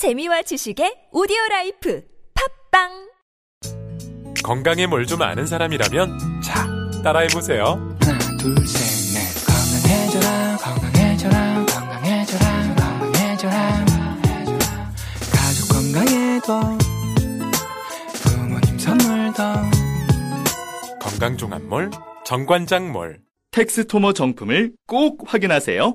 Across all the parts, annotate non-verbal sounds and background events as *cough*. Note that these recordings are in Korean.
재미와 지식의 오디오 life 팟빵! 건강에 뭘 좀 아는 사람이라면 자 따라해 보세요. 하나 둘셋넷. 건강해져라 건강해져라 건강해져라 건강해져라 가족 건강에도 부모님 선물도. 건강종합몰 정관장몰. 텍스토머 정품을 꼭 확인하세요.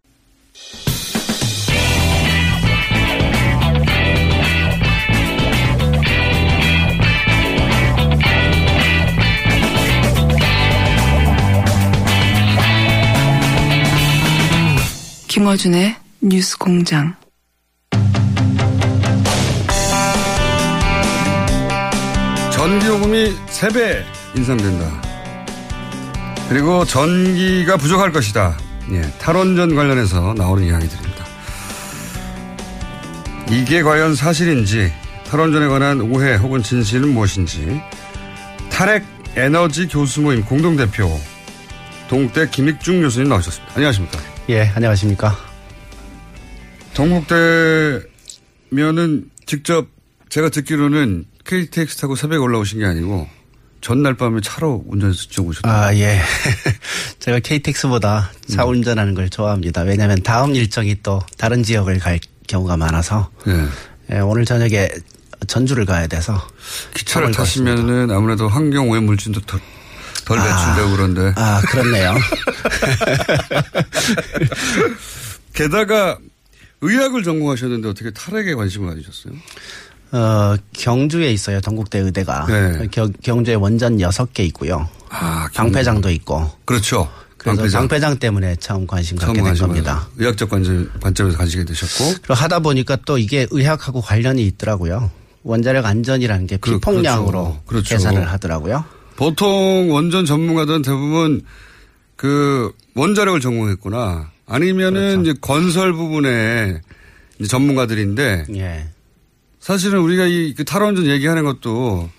김어준의 뉴스 공장. 전기요금이 3배 인상된다. 그리고 전기가 부족할 것이다. 예, 탈원전 관련해서 나오는 이야기들입니다. 이게 과연 사실인지, 탈원전에 관한 오해 혹은 진실은 무엇인지, 탈핵 에너지 교수 모임 공동대표, 동대 김익중 교수님 나오셨습니다. 안녕하십니까. 예, 안녕하십니까. 동국대면은 직접 제가 듣기로는 KTX 타고 새벽에 올라오신 게 아니고 전날 밤에 차로 운전해서 쭉 오셨다. 아, 예. *laughs* 제가 KTX보다 차 운전하는 걸 좋아합니다. 왜냐하면 다음 일정이 또 다른 지역을 갈 경우가 많아서 네. 예, 오늘 저녁에 전주를 가야 돼서 기차를. 타시면은 아무래도 환경 오염 물질도 덜, 덜 아. 배출되고 그런데 아, 그렇네요. *laughs* 게다가 의학을 전공하셨는데 어떻게 탈핵에 관심을 가지셨어요? 어, 경주에 있어요. 동국대 의대가. 네. 겨- 경주에 원전 6개 있고요. 아, 방패장도 있고. 그렇죠. 그래서 방패장, 때문에 처음 관심 갖게 된 겁니다. 의학적 관점, 관점에서 가지게 되셨고 하다 보니까 또 이게 의학하고 관련이 있더라고요. 원자력 안전이라는 게 그- 피폭량으로 그렇죠. 그렇죠. 계산을 하더라고요. 보통 원전 전문가들은 대부분 그 원자력을 전공했구나. 아니면은 그렇죠. 이제 건설 부분에 이제 전문가들인데 예. 사실은 우리가 이그 탈원전 얘기하는 것도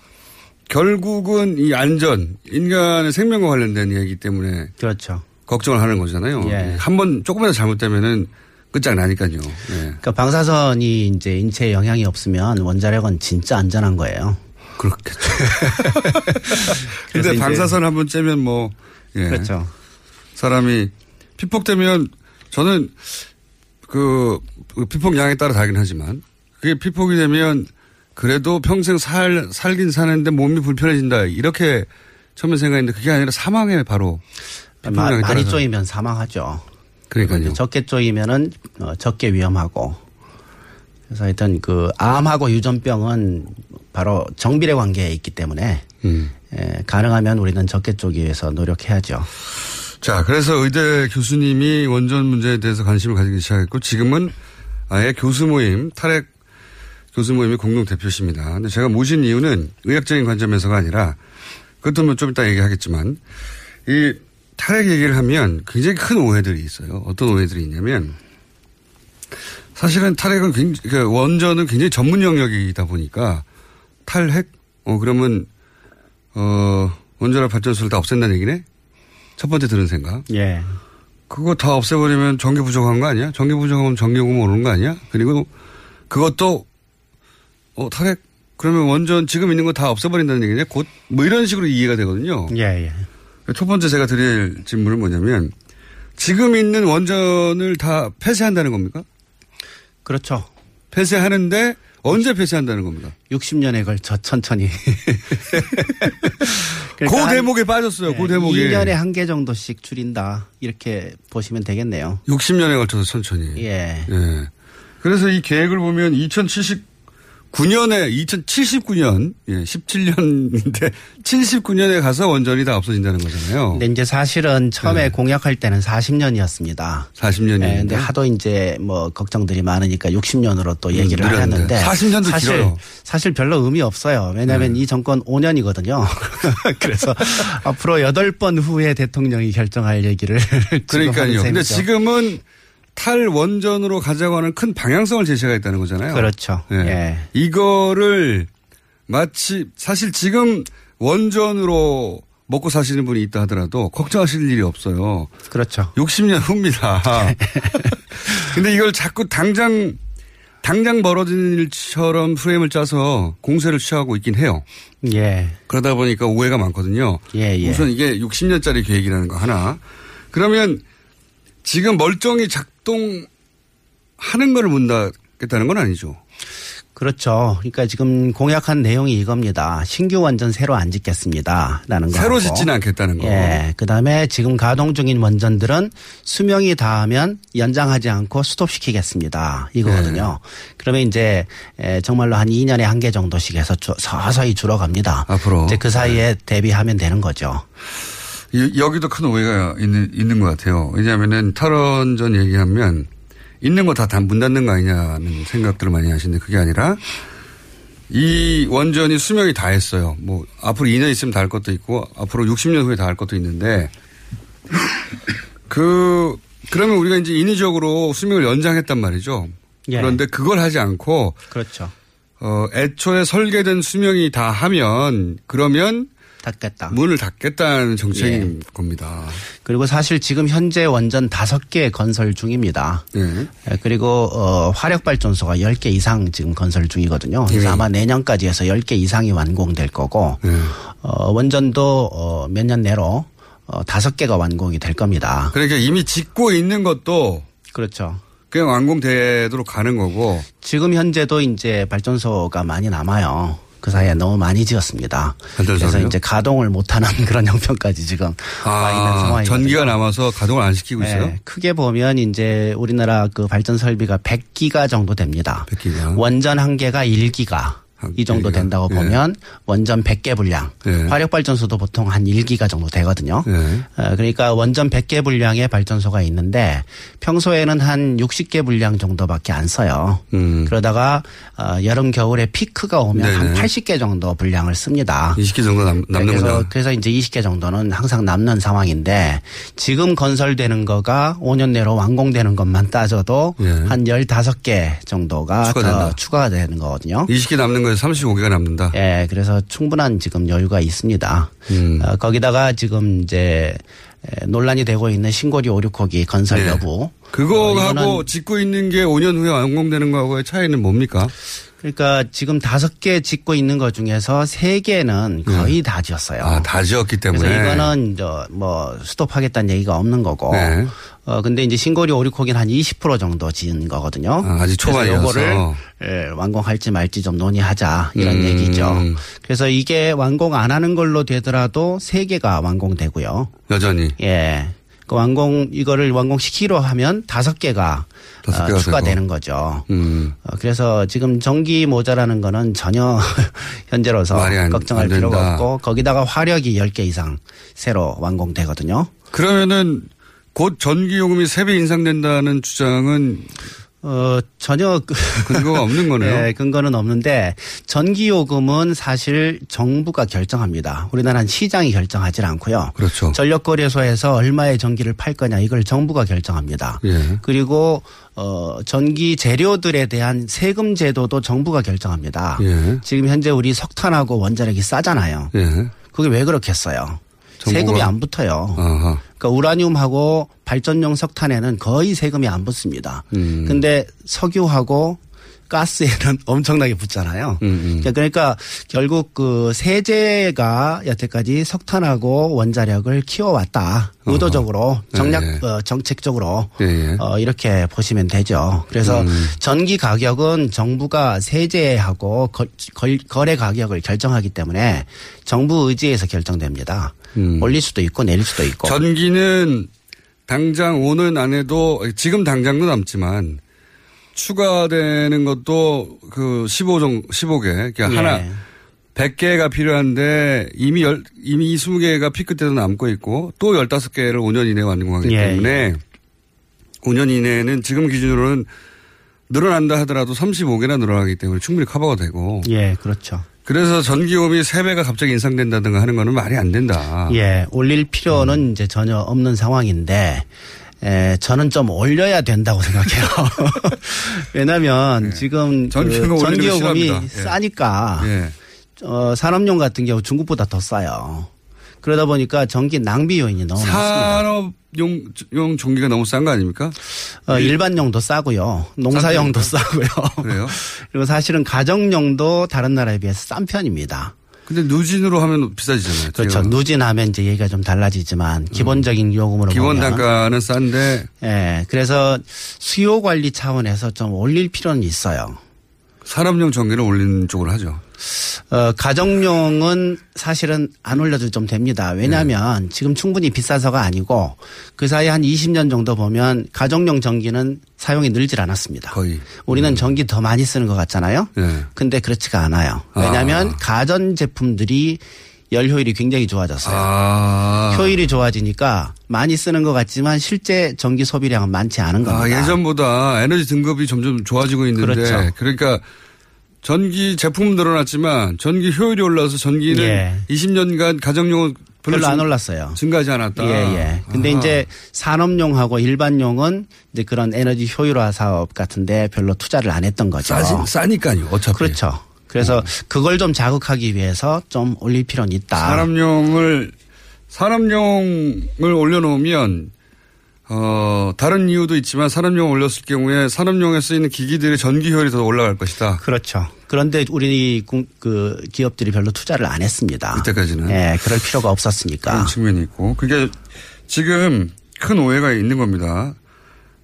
결국은 이 안전, 인간의 생명과 관련된 얘기 때문에 그렇죠. 걱정을 하는 거잖아요. 예. 한번 조금이라도 잘못되면은 끝장나니까요. 예. 그러니까 방사선이 이제 인체에 영향이 없으면 원자력은 진짜 안전한 거예요. 그렇겠죠. *laughs* 근데 방사선 한번 쬐면 뭐, 예. 그렇죠. 사람이 피폭되면 저는 그, 그 피폭량에 따라 다르긴 하지만 그게 피폭이 되면 그래도 평생 살, 살긴 사는데 몸이 불편해진다. 이렇게 처음에 생각했는데 그게 아니라 사망에 바로 마- 많이 따라서. 쪼이면 사망하죠. 그러니까요. 적게 쪼이면은 어, 적게 위험하고. 그래서 하여튼 그 암하고 유전병은 바로 정비례 관계에 있기 때문에 음. 예, 가능하면 우리는 적게 쪼기 위해서 노력해야죠. 자, 그래서 의대 교수님이 원전 문제에 대해서 관심을 가지기 시작했고 지금은 아예 교수 모임, 탈핵 교수 모임의 공동 대표십니다. 근데 제가 모신 이유는 의학적인 관점에서가 아니라 그것도 뭐 좀 이따 얘기하겠지만 이 탈핵 얘기를 하면 굉장히 큰 오해들이 있어요. 어떤 오해들이 있냐면 사실은 탈핵은 굉장히, 그 원전은 굉장히 전문 영역이다 보니까 탈핵? 어, 그러면 어, 원자력 발전소를 다 없앤다는 얘기네? 첫 번째 들은 생각. 예. 그거 다 없애버리면 전기 부족한 거 아니야? 전기 부족하면 전기요금 오르는 거 아니야? 그리고 그것도, 어, 탈핵? 그러면 원전 지금 있는 거 다 없애버린다는 얘기냐? 곧, 뭐 이런 식으로 이해가 되거든요. 예, 예. 첫 번째 제가 드릴 질문은 뭐냐면, 지금 있는 원전을 다 폐쇄한다는 겁니까? 그렇죠. 폐쇄하는데 언제 폐쇄한다는 겁니다. 60년에 걸쳐 천천히. *laughs* 그 대목에 빠졌어요. 그 대목에. 2년에 한 개 정도씩 줄인다. 이렇게 보시면 되겠네요. 60년에 걸쳐서 천천히. 예. 예. 그래서 이 계획을 보면 2070 9년에 2079년 예, 17년인데 79년에 *laughs* 가서 원전이 다 없어진다는 거잖아요. 근데 이제 사실은 처음에 네. 공약할 때는 40년이었습니다. 40년이. 네, 근데 하도 이제 뭐 걱정들이 많으니까 60년으로 또 얘기를 음. 하였는데 40년도 사실 길어요. 네. 사실 별로 의미 없어요. 왜냐하면 이 정권 5년이거든요. *laughs* 그래서 앞으로 8번 후에 대통령이 결정할 얘기를 *laughs* 그러니까요. 근데. 지금은 탈원전으로 가자고 하는 큰 방향성을 제시가 있다는 거잖아요. 그렇죠. 예. 예. 이거를 마치 사실 지금 원전으로 먹고 사시는 분이 있다 하더라도 걱정하실 일이 없어요. 그렇죠. 60년 후입니다. *laughs* 근데 이걸 자꾸 당장 당장 벌어지는 일처럼 프레임을 짜서 공세를 취하고 있긴 해요. 예. 그러다 보니까 오해가 많거든요. 예, 예. 우선 이게 60년짜리 계획이라는 거 하나. 그러면 지금 멀쩡히 작 동하는 거를 문닫겠다는 건 아니죠. 그렇죠. 그러니까 지금 공약한 내용이 이겁니다. 신규 원전 새로 안 짓겠습니다라는 거. 새로. 짓지는 않겠다는 거. 예. 그다음에 지금 가동 중인 원전들은 수명이 다하면 연장하지 않고 스톱시키겠습니다. 이거거든요. 네. 그러면 이제 에, 정말로 한 2년에 한 개 정도씩 해서 주- 서서히 줄어갑니다. 앞으로. 이제 그 사이에 대비하면 되는 거죠. 이- 여기도 큰 오해가 있는, 있는 것 같아요. 왜냐하면은 탈원전 얘기하면 있는 거 다 문 닫는 거 아니냐는 생각들을 많이 하시는데 그게 아니라 이 원전이 수명이 다 했어요. 뭐 앞으로 2년 있으면 다 할 것도 있고 앞으로 60년 후에 다 할 것도 있는데 그 그러면 우리가 이제 인위적으로 수명을 연장했단 말이죠. 예. 그런데 그걸 하지 않고 그렇죠. 어 애초에 설계된 수명이 다 하면 그러면 닫겠다. 문을 닫겠다는 정책인 예. 겁니다. 그리고 사실 지금 현재 원전 다섯 개 건설 중입니다. 예. 예, 그리고 어, 화력 발전소가 10개 이상 지금 건설 중이거든요. 그래서 예. 아마 내년까지 해서 10개 이상이 완공될 거고 예. 어, 원전도 어, 몇 년 내로 어, 5개가 완공이 될 겁니다. 그러니까 이미 짓고 있는 것도 그렇죠. 그냥 완공되도록 가는 거고 지금 현재도 이제 발전소가 많이 남아요. 그 사이에 너무 많이 지었습니다. 그래서 이제 가동을 못하는 *laughs* 그런 형편까지 지금 와 있는 아, 상황이 전기가 남아서 가동을 안 시키고 있어요. 네, 크게 보면 이제 우리나라 그 발전 설비가 100기가 정도 됩니다. 100기가. 원전 한 개가 1기가. 이 정도 1기가. 된다고 예. 보면 원전 100개 분량. 예. 화력 발전소도 보통 한 1기가 정도 되거든요. 예. 어, 그러니까 원전 100개 분량의 발전소가 있는데 평소에는 한 60개 분량 정도밖에 안 써요. 음. 그러다가 어, 여름 겨울에 피크가 오면 한 네네. 80개 정도 분량을 씁니다. 20개 정도 남, 그래서, 남는구나. 그래서 이제 20개 정도는 항상 남는 상황인데 지금 건설되는 거가 5년 내로 완공되는 것만 따져도 예. 한 15개 정도가 추가된다. 더 추가가 되는 거거든요. 20개 남는 거 에서 35개가 남는다. 예, 그래서 충분한 지금 여유가 있습니다. 음. 어, 거기다가 지금 이제 에, 논란이 되고 있는 신고리 5, 6호기 건설 네. 여부. 그거하고 어, 짓고 있는 게 5년 후에 완공되는 거하고의 차이는 뭡니까? 그러니까 지금 다섯 개 짓고 있는 것 중에서 세 개는 거의 다 지었어요. 네. 아, 다 지었기 때문에. 그래서 이거는 저뭐 스톱하겠다는 얘기가 없는 거고. 네. 어 근데 이제 신고리 오류코기는 한20% 정도 지은 거거든요. 아, 아직 그래서 초반이어서. 요거를 예, 완공할지 말지 좀 논의하자 이런 음. 얘기죠. 그래서 이게 완공 안 하는 걸로 되더라도 세 개가 완공되고요. 여전히. 예. 그 완공 이거를 완공시키려 하면 다섯 개가 어, 추가되는 거죠. 음. 어, 그래서 지금 전기 모자라는 거는 전혀 *laughs* 현재로서 걱정할. 필요가 없고 거기다가 화력이 10개 이상 새로 완공되거든요. 그러면은 곧 전기 요금이 3배 인상된다는 주장은 어, 전혀 그- 근거가 없는 거네요. *laughs* 네, 근거는 없는데 전기 요금은 사실 정부가 결정합니다. 우리나라는 시장이 결정하지 않고요. 그렇죠. 전력 거래소에서 얼마의 전기를 팔 거냐 이걸 정부가 결정합니다. 예. 그리고 어 전기 재료들에 대한 세금 제도도 정부가 결정합니다. 예. 지금 현재 우리 석탄하고 원자력이 싸잖아요. 예. 그게 왜 그렇겠어요? 세금이 안 붙어요. 아하. 그러니까 우라늄하고 발전용 석탄에는 거의 세금이 안 붙습니다. 음. 근데 석유하고 가스에는 *laughs* 엄청나게 붙잖아요. 음, 음. 그러니까 그러니까 결국 그 세제가 여태까지 석탄하고 원자력을 키워왔다. 의도적으로 정략 예, 예. 어, 정책적으로 예, 예. 어, 이렇게 보시면 되죠. 그래서 음. 전기 가격은 정부가 세제하고 거, 걸- 거래 가격을 결정하기 때문에 정부 의지에서 결정됩니다. 음. 올릴 수도 있고 내릴 수도 있고. 전기는 당장 오는 안에도 지금 당장도 남지만 추가되는 것도 그 15종, 15개. 그러니까 예. 하나, 100개가 필요한데 이미 열, 이미 20개가 피 끝에도 남고 있고 또 15개를 5년 이내에 완공하기 예, 때문에 5년 이내에는 지금 기준으로는 늘어난다 하더라도 35개나 늘어나기 때문에 충분히 커버가 되고 예, 그렇죠. 그래서 전기요금이 3배가 갑자기 인상된다든가 하는 거는 말이 안 된다. 예, 올릴 필요는 음. 이제 전혀 없는 상황인데, 에, 저는 좀 올려야 된다고 생각해요. *laughs* 왜냐하면 지금 네. 전기요금 그 전기요금이. 예. 싸니까 예. 어, 산업용 같은 경우 중국보다 더 싸요. 그러다 보니까 전기 낭비 요인이 너무 많습니다. 산업 용 용 전기가 너무 싼 거 아닙니까? 어, 일반용도 싸고요. 농사용도 싸고요. 그래요? *laughs* 그리고 사실은 가정용도 다른 나라에 비해서 싼 편입니다. 근데 누진으로 하면 비싸지잖아요. 그렇죠. 제가. 누진하면 이제 얘기가 좀 달라지지만 기본적인 요금으로 음. 기본 보면 단가는 싼데 예, 그래서 수요 관리 차원에서 좀 올릴 필요는 있어요. 산업용 전기를 올리는 쪽으로 하죠. 어, 가정용은 사실은 안 올려도 좀 됩니다. 왜냐하면 지금 충분히 비싸서가 아니고 그 사이에 한 20년 정도 보면 가정용 전기는 사용이 늘질 않았습니다. 거의. 우리는 전기 더 많이 쓰는 것 같잖아요. 네. 근데 그렇지가 않아요. 왜냐하면 아. 가전 제품들이 열 효율이 굉장히 좋아졌어요. 아. 효율이 좋아지니까 많이 쓰는 것 같지만 실제 전기 소비량은 많지 않은 아, 겁니다. 예전보다 에너지 등급이 점점 좋아지고 있는데 그렇죠. 그러니까 전기 제품은 늘어났지만 전기 효율이 올라서 전기는 예. 20년간 가정용은 별로, 별로 안 증- 올랐어요. 증가하지 않았다. 예, 예. 근데 아하. 이제 산업용하고 일반용은 이제 그런 에너지 효율화 사업 같은데 별로 투자를 안 했던 거죠. 싸지, 싸니까요. 어차피. 그렇죠. 그래서 그걸 좀 자극하기 위해서 좀 올릴 필요는 있다. 산업용을 산업용을 올려놓으면 어 다른 이유도 있지만 산업용 올렸을 경우에 산업용에 쓰이는 기기들의 전기 효율이 더 올라갈 것이다. 그렇죠. 그런데 우리 공- 그 기업들이 별로 투자를 안 했습니다. 이때까지는. 예, 그럴 필요가 없었으니까. 그런 측면이 있고 그게 지금 큰 오해가 있는 겁니다.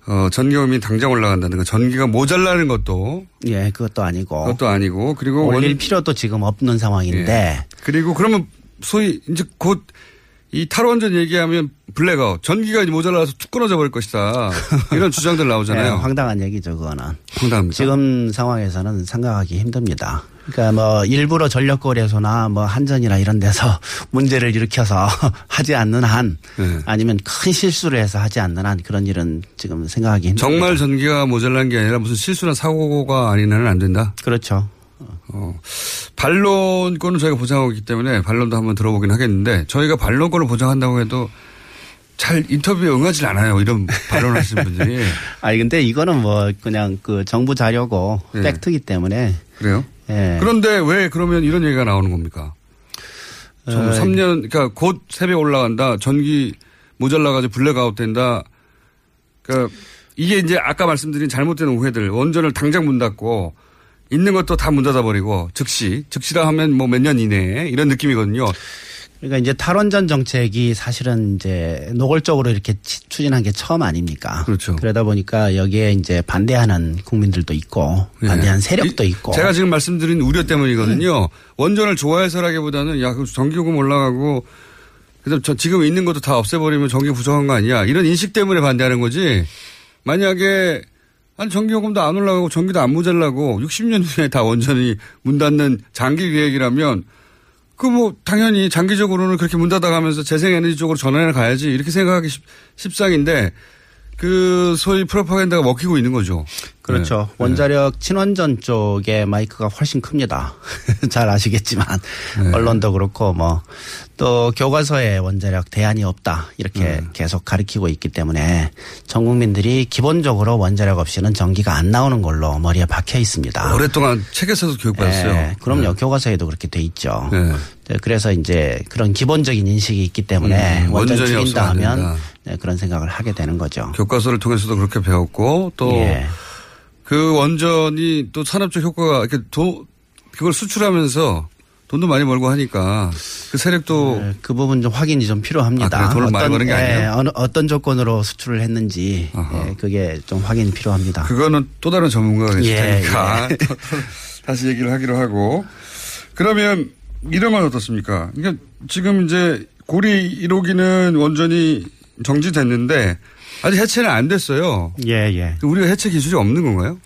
어, 전기요금이 당장 올라간다든가 전기가 모자라는 것도 예, 그것도 아니고. 그것도 아니고 그리고 올릴 원- 필요도 지금 없는 상황인데 예. 그리고 그러면 소위 이제 곧 이 탈원전 얘기하면 블랙아웃 전기가 이제 모자라서 툭 끊어져 버릴 것이다 *laughs* 이런 주장들 나오잖아요. 예, 황당한 얘기죠, 그거는. 황당합니다. 지금 상황에서는 생각하기 힘듭니다. 그러니까 뭐 일부러 전력거래소나 뭐 한전이나 이런 데서 *laughs* 문제를 일으켜서 *laughs* 하지 않는 한 네. 아니면 큰 실수를 해서 하지 않는 한 그런 일은 지금 생각하기 힘듭니다. 정말 전기가 모자란 게 아니라 무슨 실수나 사고가 아닌 한은 안 된다. 그렇죠. 어, 반론권은 저희가 보장하고 있기 때문에 반론도 한번 들어보긴 하겠는데 저희가 반론권을 보장한다고 해도 잘 인터뷰에 응하지 않아요. 이런 반론하시는 분들이. *laughs* 아니 근데 이거는 뭐 그냥 그 정부 자료고 네. 팩트기 때문에 그래요? 예. 그런데 왜 그러면 이런 얘기가 나오는 겁니까? 좀 어, 3년, 그러니까 곧 세배 올라간다. 전기 모자라 가지고 블랙아웃 된다. 그러니까 이게 이제 아까 말씀드린 잘못된 오해들. 원전을 당장 문 닫고 있는 것도 다 문 닫아버리고 즉시, 즉시라 하면 뭐 몇 년 이내에 이런 느낌이거든요. 그러니까 이제 탈원전 정책이 사실은 이제 노골적으로 이렇게 치- 추진한 게 처음 아닙니까? 그렇죠. 그러다 보니까 여기에 이제 반대하는 국민들도 있고 반대하는 예. 세력도 이- 있고. 제가 지금 말씀드린 우려 때문이거든요. 원전을 좋아해서라기보다는 야, 그 전기요금 올라가고 그다음 저 지금 있는 것도 다 없애버리면 전기 부족한 거 아니야. 이런 인식 때문에 반대하는 거지. 만약에 아니 전기요금도 안 올라가고 전기도 안 모자라고 60년 후에 다 원전이 문 닫는 장기 계획이라면 그 뭐 당연히 장기적으로는 그렇게 문 닫아가면서 재생에너지 쪽으로 전환해 가야지 이렇게 생각하기 쉽, 십상인데 그 소위 프로파간다가 먹히고 있는 거죠. 그렇죠. 네. 원자력 친원전 쪽에 마이크가 훨씬 큽니다. *laughs* 잘 아시겠지만 네. 언론도 그렇고 뭐 또 교과서에 원자력 대안이 없다 이렇게 네. 계속 가르치고 있기 때문에 전 국민들이 기본적으로 원자력 없이는 전기가 안 나오는 걸로 머리에 박혀 있습니다. 오랫동안 책에서도 교육받았어요. 예, 그럼요. 네. 교과서에도 그렇게 돼 있죠. 네. 네, 그래서 이제 그런 기본적인 인식이 있기 때문에 음, 원전 원전이 죽인다 하면. 네, 그런 생각을 하게 되는 거죠. 교과서를 통해서도 그렇게 배웠고 또 그 예. 원전이 또 산업적 효과가 이렇게 도, 그걸 수출하면서 돈도 많이 벌고 하니까 그 세력도 네, 그 부분 좀 확인이 좀 필요합니다. 아? 돈을 많이 버는 게 예, 아니에요? 어느, 어떤 조건으로 수출을 했는지. 예, 그게 좀 확인이 필요합니다. 그거는 또 다른 전문가가 있을 예, 테니까 예. *laughs* 다시 얘기를 하기로 하고 그러면 이런 건 어떻습니까? 그러니까 지금 이제 고리 1호기는 원전이 정지됐는데 아직 해체는 안 됐어요. 예, 예. 우리가 해체 기술이 없는 건가요?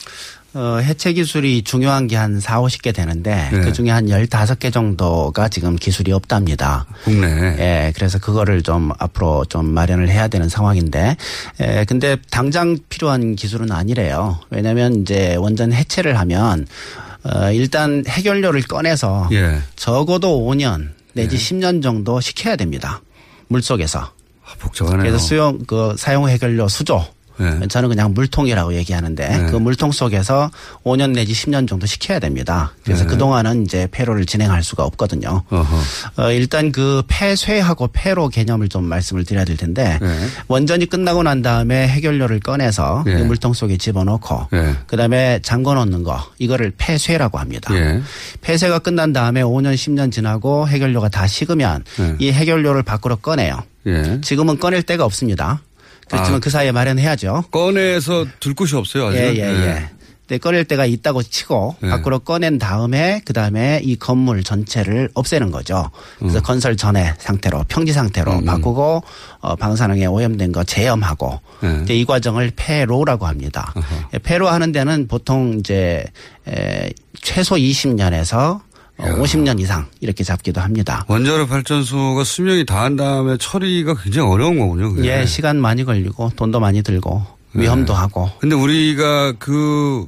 어, 해체 기술이 중요한 게 한 4, 50개 되는데 네. 그 중에 한 15개 정도가 지금 기술이 없답니다. 국내. 예, 그래서 그거를 좀 앞으로 좀 마련을 해야 되는 상황인데, 예, 근데 당장 필요한 기술은 아니래요. 왜냐면 이제 원전 해체를 하면, 어, 일단 해결료를 꺼내서 예. 적어도 5년 내지 10년 정도 식혀야 됩니다. 물 속에서. 아, 복잡하네요. 그래서 수용, 그 사용 해결료 수조. 네. 저는 그냥 물통이라고 얘기하는데 네. 그 물통 속에서 5년 내지 10년 정도 식혀야 됩니다. 그래서 네. 그동안은 이제 폐로를 진행할 수가 없거든요. 어허. 어, 일단 그 폐쇄하고 폐로 개념을 좀 말씀을 드려야 될 텐데 네. 원전이 끝나고 난 다음에 해결료를 꺼내서 네. 이 물통 속에 집어넣고 네. 그다음에 잠궈 놓는 거 이거를 폐쇄라고 합니다. 예. 폐쇄가 끝난 다음에 5년 10년 지나고 해결료가 다 식으면 네. 이 해결료를 밖으로 꺼내요. 예. 지금은 꺼낼 데가 없습니다. 그렇지만 아. 그 사이에 마련해야죠. 꺼내서 둘 곳이 없어요, 아직. 예, 예, 예. 근데 꺼낼 데가 있다고 치고 네. 밖으로 꺼낸 다음에 그 다음에 이 건물 전체를 없애는 거죠. 그래서 건설 전에 상태로 평지 상태로 음, 음. 바꾸고 어, 방사능에 오염된 거 제염하고 네. 이제 이 과정을 폐로라고 합니다. 예, 폐로 하는 데는 보통 이제 에, 최소 20년에서 어, 50년 이상 이렇게 잡기도 합니다. 원자력 발전소가 수명이 다한 다음에 처리가 굉장히 어려운 거군요. 그게. 예, 시간 많이 걸리고 돈도 많이 들고 위험도 하고 근데 우리가 그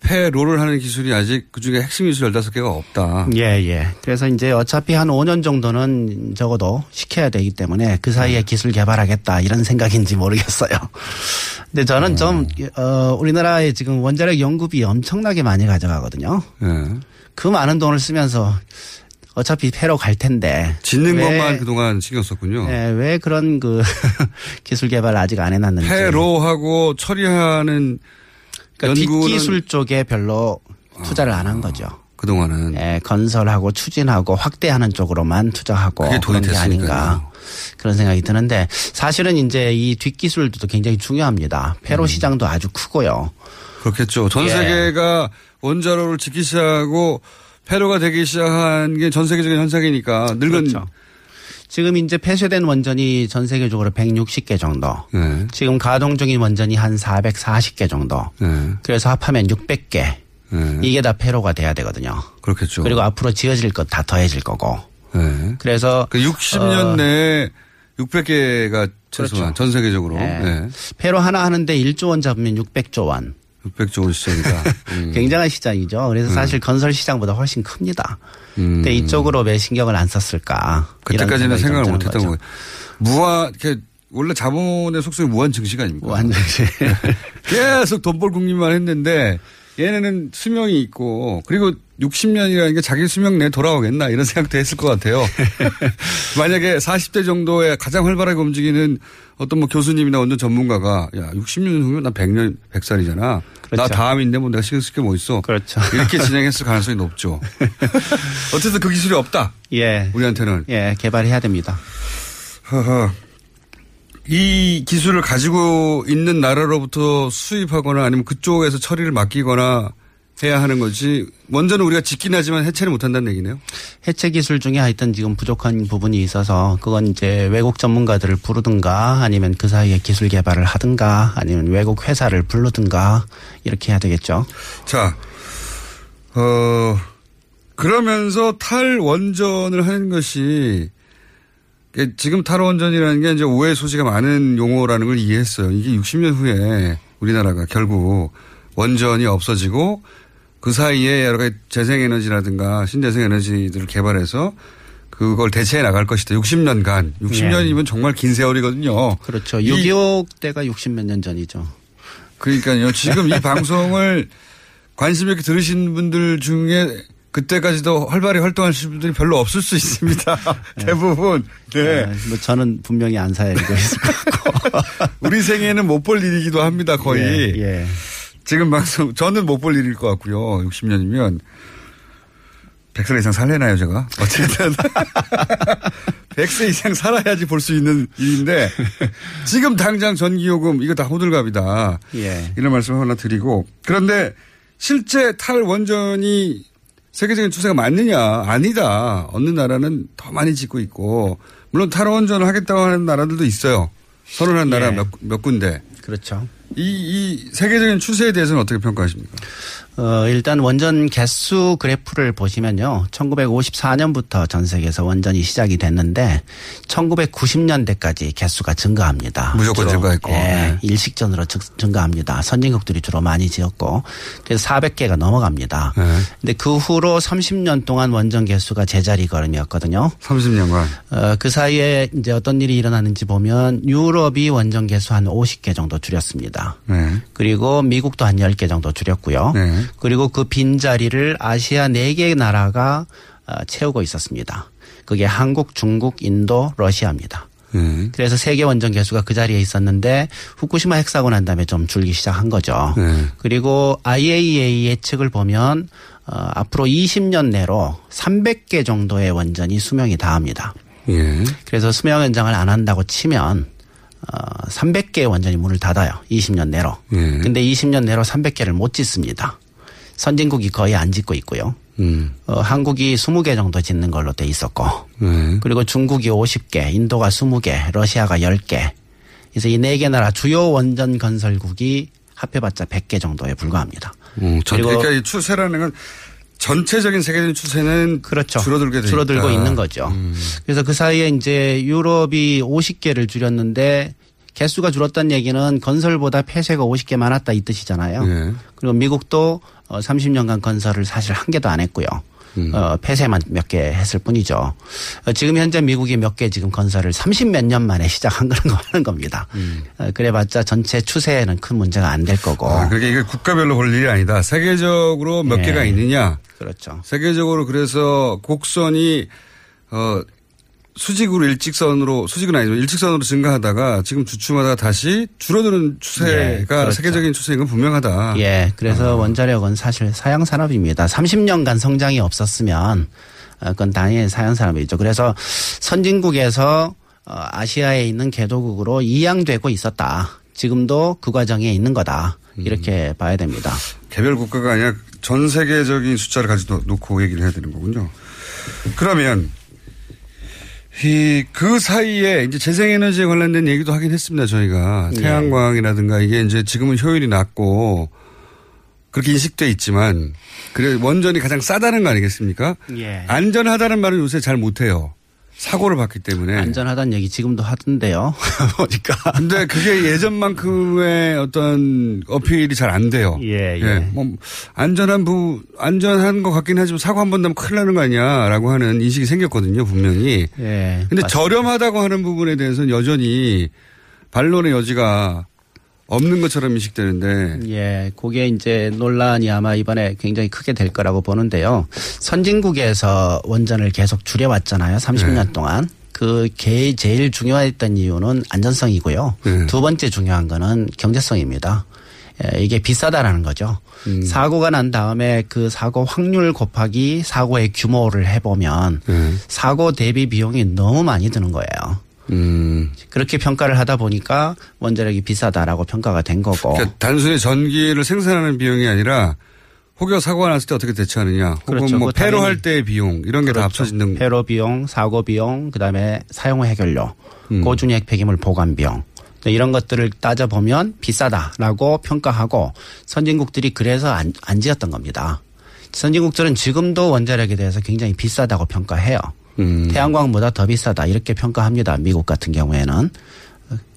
폐로를 하는 기술이 아직 그중에 핵심 기술 15개가 없다. 예, 예. 그래서 이제 어차피 한 5년 정도는 적어도 시켜야 되기 때문에 그 사이에 기술 개발하겠다 이런 생각인지 모르겠어요. *laughs* 근데 저는 좀, 어, 우리나라에 지금 원자력 연구비 엄청나게 많이 가져가거든요. 예. 그 많은 돈을 쓰면서 어차피 폐로 갈 텐데. 짓는 왜, 것만 그동안 신경 썼군요. 예, 왜 그런 그 *laughs* 기술 개발 아직 안 해놨는지. 폐로하고 처리하는 그러니까 연구는 뒷기술 쪽에 별로 투자를 안한 거죠. 그동안은 예, 건설하고 추진하고 확대하는 쪽으로만 투자하고 그런 게 아닌가 됐으니까요. 그런 생각이 드는데 사실은 이제 이 뒷기술도 굉장히 중요합니다. 폐로 음. 시장도 아주 크고요. 그렇겠죠. 전 예. 세계가 원자로를 짓기 시작하고 폐로가 되기 시작한 게 전 세계적인 현상이니까 늙은 그렇죠. 지금 이제 폐쇄된 원전이 전 세계적으로 160개 정도. 네. 지금 가동 중인 원전이 한 440개 정도. 네. 그래서 합하면 600개. 네. 이게 다 폐로가 돼야 되거든요. 그렇겠죠. 그리고 앞으로 지어질 것 다 더해질 거고. 네. 그래서 그 60년 어. 내에 600개가 최소한 그렇죠. 전 세계적으로. 폐로 하나 하는데 1조 원 잡으면 600조 원. 600조 원 시장이다. *laughs* 음. 굉장한 시장이죠. 그래서 사실 건설 시장보다 훨씬 큽니다. 음. 근데 이쪽으로 왜 신경을 안 썼을까? 그때까지는 생각을 못 했던 거죠. 거예요. 무한 이렇게 원래 자본의 속성이 무한 증식 아닙니까? 완전 *laughs* 계속 돈 벌 국민만 했는데 얘네는 수명이 있고 그리고 60년이라는 게 자기 수명 내에 돌아오겠나 이런 생각도 했을 것 같아요. *laughs* 만약에 40대 정도에 가장 활발하게 움직이는 어떤 뭐 교수님이나 어떤 전문가가 야 60년 후면 나 100년 100살이잖아. 나 그렇죠. 다음인데 뭐 내가 신경 쓸 게 뭐 있어. 그렇죠. 이렇게 진행했을 가능성이 높죠. *laughs* 어쨌든 그 기술이 없다. 예. 우리한테는. 예, 개발해야 됩니다. 이 기술을 가지고 있는 나라로부터 수입하거나 아니면 그쪽에서 처리를 맡기거나 해야 하는 거지. 먼저는 우리가 짓긴 하지만 해체를 못 한다는 얘기네요. 해체 기술 중에 하여튼 지금 부족한 부분이 있어서 그건 이제 외국 전문가들을 부르든가 아니면 그 사이에 기술 개발을 하든가 아니면 외국 회사를 부르든가 이렇게 해야 되겠죠. 자, 어, 그러면서 탈원전을 하는 것이 지금 탈원전이라는 게 이제 오해 소지가 많은 용어라는 걸 이해했어요. 이게 60년 후에 우리나라가 결국 원전이 없어지고 그 사이에 여러 가지 재생에너지라든가 신재생에너지들을 개발해서 그걸 대체해 나갈 것이다. 60년간. 60년이면 정말 긴 세월이거든요. 그렇죠. 이- 6.25 때가 60몇 년 전이죠. 그러니까요. 지금 이 *laughs* 방송을 관심 있게 들으신 분들 중에 그때까지도 활발히 활동하실 분들이 별로 없을 수 있습니다. *laughs* *laughs* 대부분. 네. 네, 뭐 저는 분명히 안 사야리고 있을 것 같고. *laughs* 우리 생에는 못 볼 일이기도 합니다. 거의. 예, 예. 지금 방송, 저는 못 볼 일일 것 같고요. 60년이면. 100살 이상 살래나요, 제가? 어쨌든. 100세 이상 살아야지 볼 수 있는 일인데, 지금 당장 전기요금, 이거 다 호들갑이다. 예. 이런 말씀 하나 드리고. 그런데 실제 탈원전이 세계적인 추세가 맞느냐? 아니다. 어느 나라는 더 많이 짓고 있고, 물론 탈원전을 하겠다고 하는 나라들도 있어요. 선언한 나라 예. 몇, 몇 군데. 그렇죠. 이, 이 세계적인 추세에 대해서는 어떻게 평가하십니까? 어, 일단 원전 개수 그래프를 보시면요. 1954년부터 전 세계에서 원전이 시작이 됐는데 1990년대까지 개수가 증가합니다. 무조건 증가했고. 예, 네. 일식전으로 증- 증가합니다. 선진국들이 주로 많이 지었고 그래서 400개가 넘어갑니다. 네. 근데 그 후로 30년 동안 원전 개수가 제자리 걸음이었거든요. 30년간. 어, 그 사이에 이제 어떤 일이 일어나는지 보면 유럽이 원전 개수 한 50개 정도 줄였습니다. 네. 그리고 미국도 한 10개 정도 줄였고요. 네. 그리고 그 빈자리를 아시아 4개 나라가 어, 채우고 있었습니다. 그게 한국, 중국, 인도, 러시아입니다. 네. 그래서 세계 원전 개수가 그 자리에 있었는데 후쿠시마 핵사고 난 다음에 좀 줄기 시작한 거죠. 네. 그리고 IAEA 예측을 보면 어, 앞으로 20년 내로 300개 정도의 원전이 수명이 다합니다. 예. 그래서 수명 연장을 안 한다고 치면 어, 300개의 원전이 문을 닫아요. 20년 내로. 예. 근데 20년 내로 300개를 못 짓습니다. 선진국이 거의 안 짓고 있고요. 음. 어, 한국이 20개 정도 짓는 걸로 돼 있었고 네. 그리고 중국이 50개, 인도가 20개, 러시아가 10개. 그래서 이 네 개 나라 주요 원전 건설국이 합해봤자 100개 정도에 불과합니다. 어, 전, 그리고- 그러니까 이 추세라는 건 전체적인 세계적인 추세는 그렇죠. 줄어들게 돼 줄어들고 있다. 있는 거죠. 음. 그래서 그 사이에 이제 유럽이 50개를 줄였는데 개수가 줄었다는 얘기는 건설보다 폐쇄가 50개 많았다 이 뜻이잖아요. 예. 그리고 미국도 어, 30년간 건설을 사실 한 개도 안 했고요. 음. 어, 폐쇄만 몇 개 했을 뿐이죠. 어, 지금 현재 미국이 몇 개 지금 건설을 30 몇 년 만에 *laughs* 시작한 그런 거 하는 겁니다. 어, 그래봤자 전체 추세에는 큰 문제가 안 될 거고. 음. 아, 그러니까 이게 국가별로 볼 일이 아니다. 세계적으로 몇 예. 개가 있느냐. 그렇죠. 세계적으로 그래서 곡선이 어 수직으로 일직선으로 수직은 아니지만 일직선으로 증가하다가 지금 주춤하다가 다시 줄어드는 추세가 예, 그렇죠. 세계적인 추세인 건 분명하다. 예, 그래서 원자력은 사실 사양 산업입니다. 30년간 성장이 없었으면 어, 그건 당연히 사양 산업이죠. 그래서 선진국에서 어, 아시아에 있는 개도국으로 이양되고 있었다. 지금도 그 과정에 있는 거다. 이렇게 봐야 됩니다. 개별 국가가 아니라 전 세계적인 숫자를 가지고 놓고 얘기를 해야 되는 거군요. 그러면 이 그 사이에 이제 재생에너지에 관련된 얘기도 하긴 했습니다. 저희가 예. 태양광이라든가 이게 이제 지금은 효율이 낮고 그렇게 인식돼 있지만 그래 원전이 가장 싸다는 거 아니겠습니까? 예. 안전하다는 말은 요새 잘 못해요. 사고를 봤기 때문에. 안전하다는 얘기 지금도 하던데요. *laughs* 보니까. 근데 그게 예전만큼의 어떤 어필이 잘 안 돼요. 예, 예. 뭐 안전한 부 안전한 것 같긴 하지만 사고 한 번 나면 큰일 나는 거 아니야라고 하는 인식이 생겼거든요, 분명히. 예. 근데 맞습니다. 저렴하다고 하는 부분에 대해서는 여전히 반론의 여지가 없는 것처럼 인식되는데 예, 그게 이제 논란이 아마 이번에 굉장히 크게 될 거라고 보는데요. 선진국에서 원전을 계속 줄여왔잖아요. 30년 동안. 그 게- 제일 중요했던 이유는 안전성이고요. 네. 두 번째 중요한 거는 경제성입니다. 예, 이게 비싸다라는 거죠. 음. 사고가 난 다음에 그 사고 확률 곱하기 사고의 규모를 해보면 네. 사고 대비 비용이 너무 많이 드는 거예요. 음. 그렇게 평가를 하다 보니까 원자력이 비싸다라고 평가가 된 거고. 그러니까 단순히 전기를 생산하는 비용이 아니라 혹여 사고가 났을 때 어떻게 대처하느냐 혹은 그렇죠. 뭐 폐로 할 때의 비용 이런 게다 그렇죠. 합쳐지는 폐로 비용, 사고 비용, 그다음에 사용 후 해결료, 음. 고준위 폐기물 보관 비용. 네, 이런 것들을 따져보면 비싸다라고 평가하고 선진국들이 그래서 안, 안 지었던 겁니다. 선진국들은 지금도 원자력에 대해서 굉장히 비싸다고 평가해요. 음. 태양광보다 더 비싸다 이렇게 평가합니다. 미국 같은 경우에는.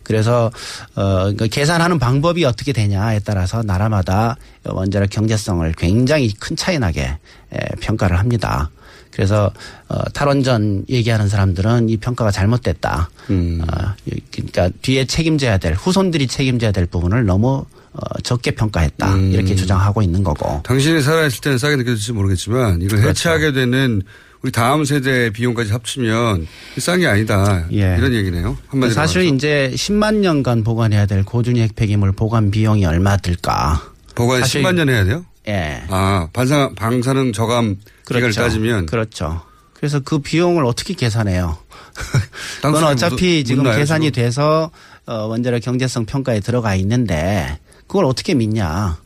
그래서 어 그러니까 계산하는 방법이 어떻게 되냐에 따라서 나라마다 원자력 경제성을 굉장히 큰 차이 나게 에, 평가를 합니다. 그래서 어 탈원전 얘기하는 사람들은 이 평가가 잘못됐다. 음. 어, 그러니까 뒤에 책임져야 될 후손들이 책임져야 될 부분을 너무 어 적게 평가했다. 음. 이렇게 주장하고 있는 거고. 당신이 살아있을 때는 싸게 느껴질지 모르겠지만 이걸 그렇죠. 해체하게 되는 우리 다음 세대 비용까지 합치면 싼 게 아니다. 예. 이런 얘기네요. 한마디로 사실 말해서. 이제 10만 년간 보관해야 될 고준위 핵폐기물 보관 비용이 얼마 들까? 보관 사실- 10만 년 해야 돼요? 예. 아, 반사, 방사능 저감 기간을 따지면 그렇죠. 그래서 그 비용을 어떻게 계산해요? *laughs* 그건 어차피 묻- 지금 묻나요, 계산이 지금? 돼서 어, 원자력 경제성 평가에 들어가 있는데 그걸 어떻게 믿냐?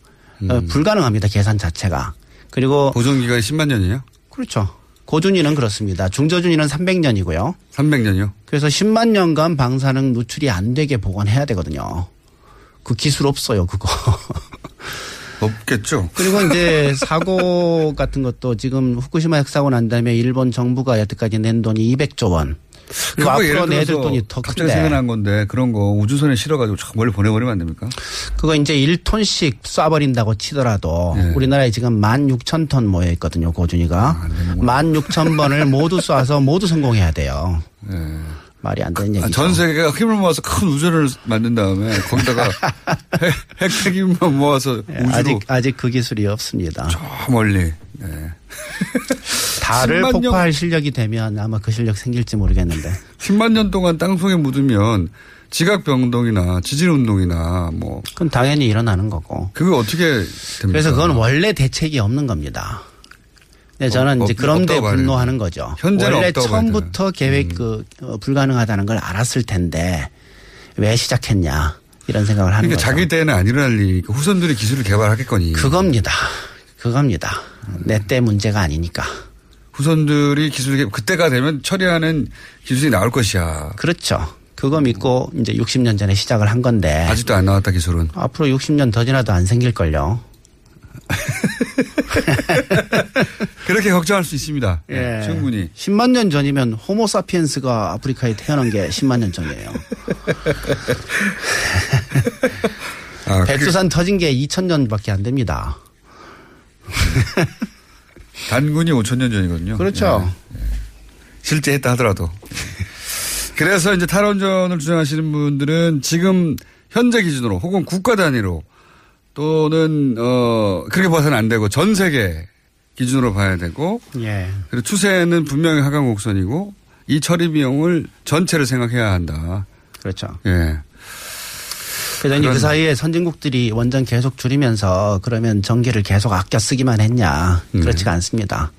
어, 불가능합니다. 계산 자체가. 그리고 보존 기간이 10만 년이에요? 그렇죠. 고준위는 그렇습니다. 중저준위는 300년이고요. 300년이요? 그래서 10만 년간 방사능 누출이 안 되게 보관해야 되거든요. 그 기술 없어요, 그거. *laughs* 없겠죠. 그리고 이제 사고 같은 것도 지금 후쿠시마 핵사고 난 다음에 일본 정부가 여태까지 낸 돈이 200조 원. 예를 앞으로 내줄 들어서 돈이 더 갑자기 큰데. 생각난 건데 그런 거 우주선에 실어가지고 저 멀리 보내버리면 안 됩니까? 그거 이제 1톤씩 쏴버린다고 치더라도 네. 우리나라에 지금 16,000톤 모여 있거든요, 고준이가. 16,000번을 모두 쏴서 모두 성공해야 돼요. 말이 안 되는 아, 얘기죠. 전 세계가 힘을 모아서 큰 우주를 만든 다음에 거기다가 *laughs* 핵, 핵 핵임만 모아서 네, 우주로 아직 아직 그 기술이 없습니다. 저 멀리. 네. *laughs* 달을 10만 년- 폭파할 실력이 되면 아마 그 실력 생길지 모르겠는데. *laughs* 10만 년 동안 땅속에 묻으면 지각병동이나 지질운동이나 뭐 그건 당연히 일어나는 거고. 그게 어떻게 됩니까? 그래서 그건 원래 대책이 없는 겁니다. 네, 저는 어, 이제 없- 그런 데 없다고 봐야 분노하는 거죠. 현재는 원래 음. 처음부터 계획 그 어, 불가능하다는 걸 알았을 텐데 왜 시작했냐 이런 생각을 하는 그러니까 거죠. 자기 때는 안 일어날 일이니까 후손들이 기술을 개발하겠거니. 그겁니다. 그겁니다. 내 때 문제가 아니니까. 후손들이 기술 개 그때가 되면 처리하는 기술이 나올 것이야. 그렇죠. 그거 믿고 이제 60년 전에 시작을 한 건데 아직도 안 나왔다 기술은. 앞으로 60년 더 지나도 안 생길 걸요. *laughs* 그렇게 걱정할 수 있습니다. 예. 네, 충분히. 10만 년 전이면 호모사피엔스가 아프리카에 태어난 게 10만 년 전이에요. *laughs* 아, 그게 백두산 터진 게 2000년밖에 안 됩니다. *laughs* 단군이 5천 년 전이거든요. 그렇죠. 예, 예. 실제 했다 하더라도. *laughs* 그래서 이제 탈원전을 주장하시는 분들은 지금 현재 기준으로 혹은 국가 단위로 또는 어 그렇게 봐서는 안 되고 전 세계 기준으로 봐야 되고 예. 그리고 추세는 분명히 하강 곡선이고 이 처리 비용을 전체를 생각해야 한다. 그렇죠. 예. 그래서 이제 그 사이에 선진국들이 원전 계속 줄이면서 그러면 전기를 계속 아껴 쓰기만 했냐. 그렇지가 않습니다.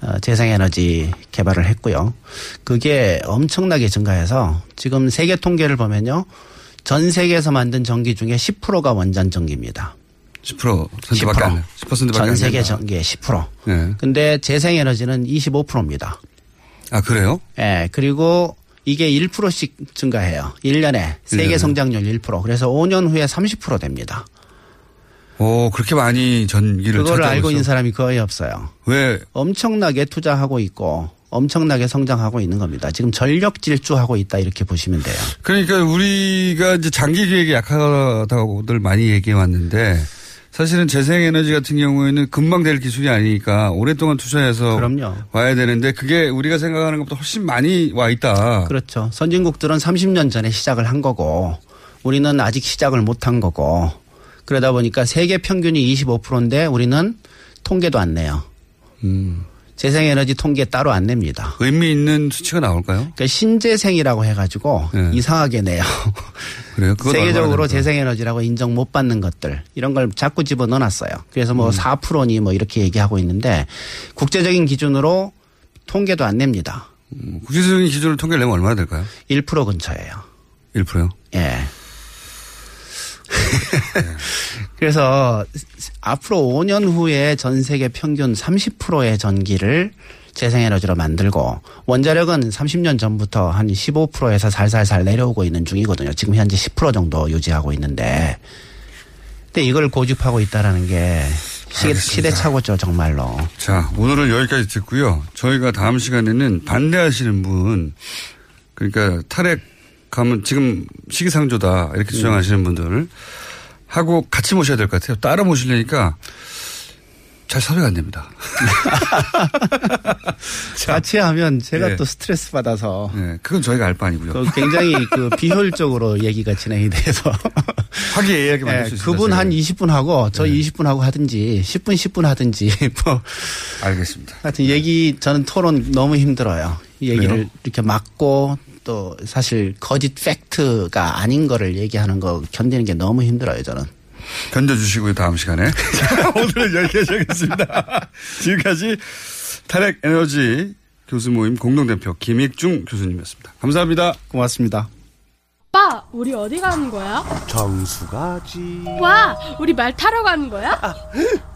어, 재생에너지 개발을 했고요. 그게 엄청나게 증가해서 지금 세계 통계를 보면요. 전 세계에서 만든 전기 중에 10%가 원전 전기입니다. 10%밖에 안 돼요. 10%밖에 전 세계. 전기의 10%. 예. 근데 재생에너지는 25%입니다. 아 그래요? 예, 그리고 이게 1%씩 증가해요. 1년에 세계 일년에. 성장률 1%. 그래서 5년 후에 30% 됩니다. 오 그렇게 많이 전기를 그거를 알고. 있는 사람이 거의 없어요. 왜 엄청나게 투자하고 있고 엄청나게 성장하고 있는 겁니다. 지금 전력 질주하고 있다 이렇게 보시면 돼요. 그러니까 우리가 이제 장기 계획이 약하다고들 많이 얘기해 왔는데 사실은 재생에너지 같은 경우에는 금방 될 기술이 아니니까 오랫동안 투자해서 그럼요. 와야 되는데 그게 우리가 생각하는 것보다 훨씬 많이 와 있다. 그렇죠. 선진국들은 30년 전에 시작을 한 거고 우리는 아직 시작을 못 한 거고 그러다 보니까 세계 평균이 25%인데 우리는 통계도 안 내요. 음. 재생에너지 통계 따로 안 냅니다. 의미 있는 수치가 나올까요? 그러니까 신재생이라고 해가지고 네. 이상하게 내요. *laughs* 그래요? 세계적으로? 재생에너지라고 인정 못 받는 것들 이런 걸 자꾸 집어 넣어놨어요. 그래서 음. 뭐 4%니 뭐 이렇게 얘기하고 있는데 국제적인 기준으로 통계도 안 냅니다. 음, 국제적인 기준을 통계를 내면 얼마나 될까요? 1% 근처예요. 1%요? 예. *laughs* 그래서 앞으로 5년 후에 전 세계 평균 30%의 전기를 재생에너지로 만들고 원자력은 30년 전부터 한 15%에서 살살살 내려오고 있는 중이거든요. 지금 현재 10% 정도 유지하고 있는데. 근데 이걸 고집하고 있다라는 게 알겠습니다. 시대착오죠, 정말로. 자, 오늘은 여기까지 듣고요. 저희가 다음 시간에는 반대하시는 분, 그러니까 탈핵 가면 지금 시기상조다 이렇게 주장하시는 분들 하고 같이 모셔야 될 것 같아요. 따로 모시려니까 잘 섭외가 안 됩니다. *laughs* 같이 하면 제가 네. 또 스트레스 받아서 네, 그건 저희가 알 바 아니고요. 그 굉장히 그 *laughs* 비효율적으로 얘기가 진행이 돼서 화기애애하게 만들 예, 수 있습니다. 그분 한 저희가. 20분 하고 저 네. 20분 하고 하든지 10분 10분 하든지 *laughs* 뭐 알겠습니다. 하여튼 얘기 저는 토론 너무 힘들어요. 이 얘기를 그래요? 이렇게 막고 또 사실 거짓 팩트가 아닌 거를 얘기하는 거 견디는 게 너무 힘들어요 저는. 견뎌주시고요, 다음 시간에. *laughs* 자, 오늘은 여기까지 하겠습니다. 지금까지 탈핵 에너지 교수 모임 공동대표 김익중 교수님이었습니다. 감사합니다. 고맙습니다. 오빠, 우리 어디 가는 거야? 정수 가지. 와, 우리 말 타러 가는 거야? *laughs*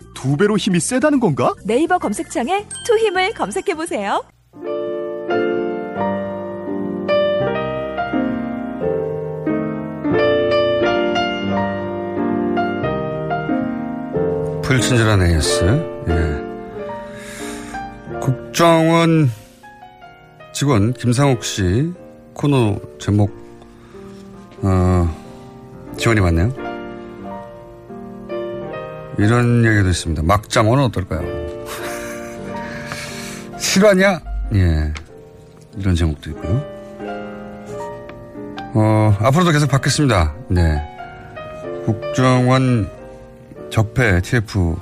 두 배로 힘이 세다는 건가? 네이버 검색창에 투 힘을 검색해 보세요. 불친절한 AS. 예. 국정원 직원 김상욱 씨 코너 제목 어, 지원이 왔네요. 이런 얘기도 있습니다. 막장원은 어떨까요? *laughs* 실화냐? 예. 이런 제목도 있고요. 어, 앞으로도 계속 받겠습니다. 네. 국정원 적폐 TF에서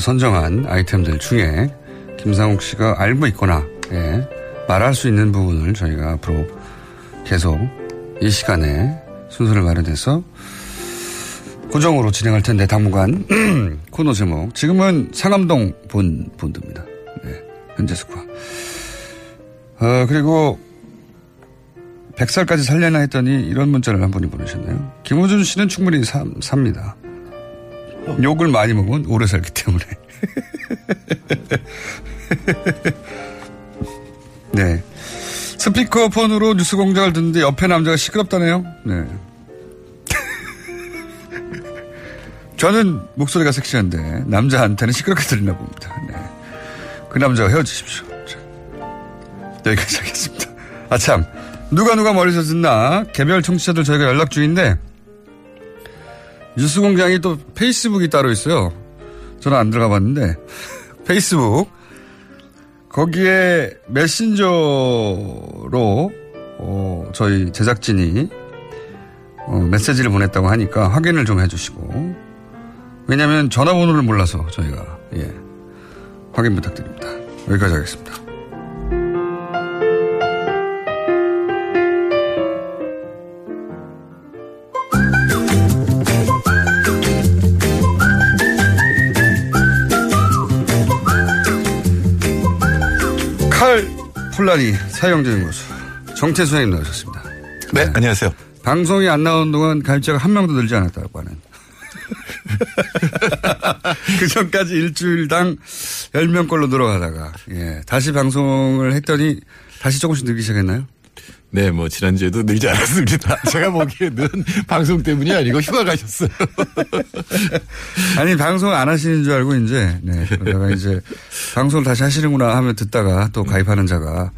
선정한 아이템들 중에 김상욱 씨가 알고 있거나 예, 말할 수 있는 부분을 저희가 앞으로 계속 이 시간에 순서를 마련해서 고정으로 진행할 텐데 당분간 *clears throat* 코너 제목 지금은 상암동 본 본드입니다. 네, 현재 스코어. 어, 그리고 100살까지 살려나 했더니 이런 문자를 한 분이 보내셨네요. 김호준 씨는 충분히 사, 삽니다. 욕을 많이 먹으면 오래 살기 때문에. *laughs* 네. 스피커폰으로 뉴스 공장을 듣는데 옆에 남자가 시끄럽다네요. 네. 저는 목소리가 섹시한데 남자한테는 시끄럽게 들리나 봅니다. 네. 그 남자와 헤어지십시오. 자, 여기까지 하겠습니다. 아 참 누가 누가 멀리서 듣나 개별 청취자들 저희가 연락 중인데 뉴스공장이 또 페이스북이 따로 있어요. 저는 안 들어가 봤는데 *laughs* 페이스북 거기에 메신저로 어, 저희 제작진이 어, 메시지를 보냈다고 하니까 확인을 좀 해주시고 왜냐하면 전화번호를 몰라서 저희가 예, 확인 부탁드립니다. 여기까지 하겠습니다. 칼 폴라리 사형제연구소 정태수 선생님 나오셨습니다. 네, 안녕하세요. 방송이 안 나오는 동안 가입자가 한 명도 늘지 않았다고 하는. *laughs* 그 전까지 일주일당 10명꼴로 늘어가다가, 예. 다시 방송을 했더니 다시 조금씩 늘기 시작했나요? 네, 뭐, 지난주에도 늘지 않았습니다. *laughs* 제가 보기에는 방송 때문이 아니고 휴가 가셨어요. *laughs* 아니, 방송 안 하시는 줄 알고 이제, 네. 그러다가 이제 방송을 다시 하시는구나 하면 듣다가 또 가입하는 자가